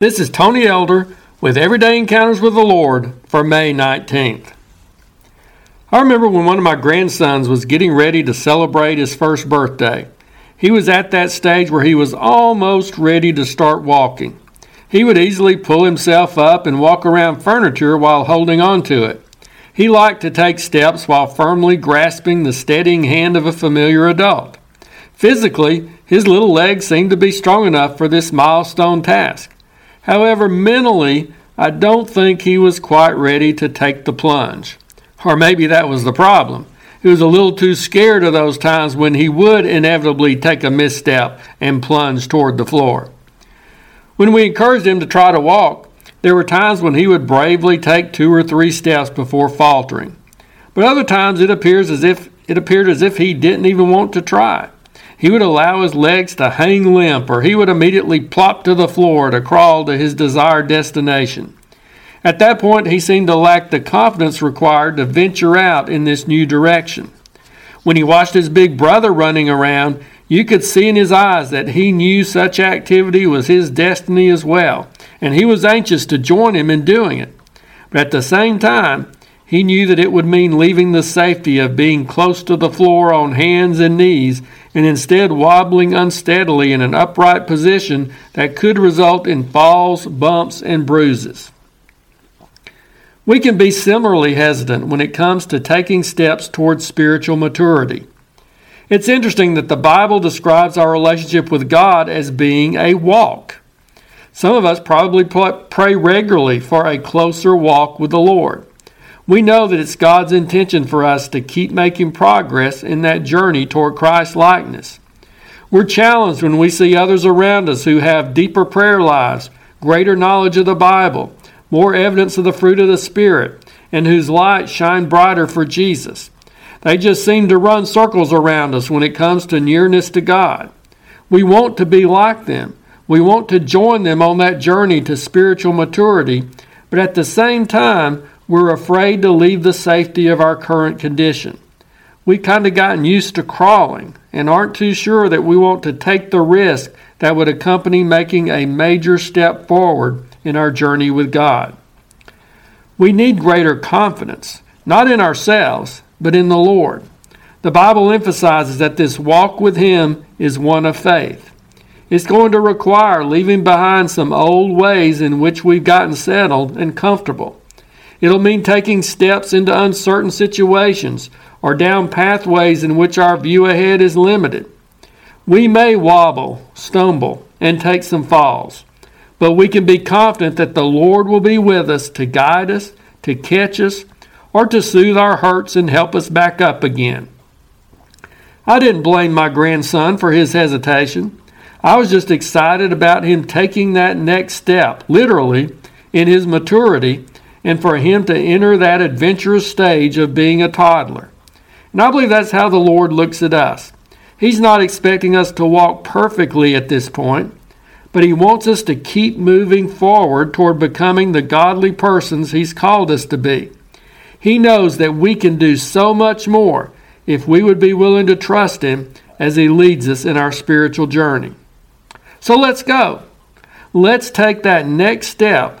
This is Tony Elder with Everyday Encounters with the Lord for May 19th. I remember when one of my grandsons was getting ready to celebrate his first birthday. He was at that stage where he was almost ready to start walking. He would easily pull himself up and walk around furniture while holding on to it. He liked to take steps while firmly grasping the steadying hand of a familiar adult. Physically, his little legs seemed to be strong enough for this milestone task. However, mentally, I don't think he was quite ready to take the plunge. Or maybe that was the problem. He was a little too scared of those times when he would inevitably take a misstep and plunge toward the floor. When we encouraged him to try to walk, there were times when he would bravely take two or three steps before faltering. But other times it appears as if it appeared as if he didn't even want to try. He would allow his legs to hang limp, or he would immediately plop to the floor to crawl to his desired destination. At that point, he seemed to lack the confidence required to venture out in this new direction. When he watched his big brother running around, you could see in his eyes that he knew such activity was his destiny as well, and he was anxious to join him in doing it. But at the same time, he knew that it would mean leaving the safety of being close to the floor on hands and knees and instead wobbling unsteadily in an upright position that could result in falls, bumps, and bruises. We can be similarly hesitant when it comes to taking steps towards spiritual maturity. It's interesting that the Bible describes our relationship with God as being a walk. Some of us probably pray regularly for a closer walk with the Lord. We know that it's God's intention for us to keep making progress in that journey toward Christ likeness. We're challenged when we see others around us who have deeper prayer lives, greater knowledge of the Bible, more evidence of the fruit of the Spirit, and whose lights shine brighter for Jesus. They just seem to run circles around us when it comes to nearness to God. We want to be like them. We want to join them on that journey to spiritual maturity, but at the same time, we're afraid to leave the safety of our current condition. We've kind of gotten used to crawling and aren't too sure that we want to take the risk that would accompany making a major step forward in our journey with God. We need greater confidence, not in ourselves, but in the Lord. The Bible emphasizes that this walk with Him is one of faith. It's going to require leaving behind some old ways in which we've gotten settled and comfortable. It'll mean taking steps into uncertain situations or down pathways in which our view ahead is limited. We may wobble, stumble, and take some falls, but we can be confident that the Lord will be with us to guide us, to catch us, or to soothe our hurts and help us back up again. I didn't blame my grandson for his hesitation. I was just excited about him taking that next step, literally, in his maturity and for him to enter that adventurous stage of being a toddler. And I believe that's how the Lord looks at us. He's not expecting us to walk perfectly at this point, but He wants us to keep moving forward toward becoming the godly persons He's called us to be. He knows that we can do so much more if we would be willing to trust Him as He leads us in our spiritual journey. So let's go. Let's take that next step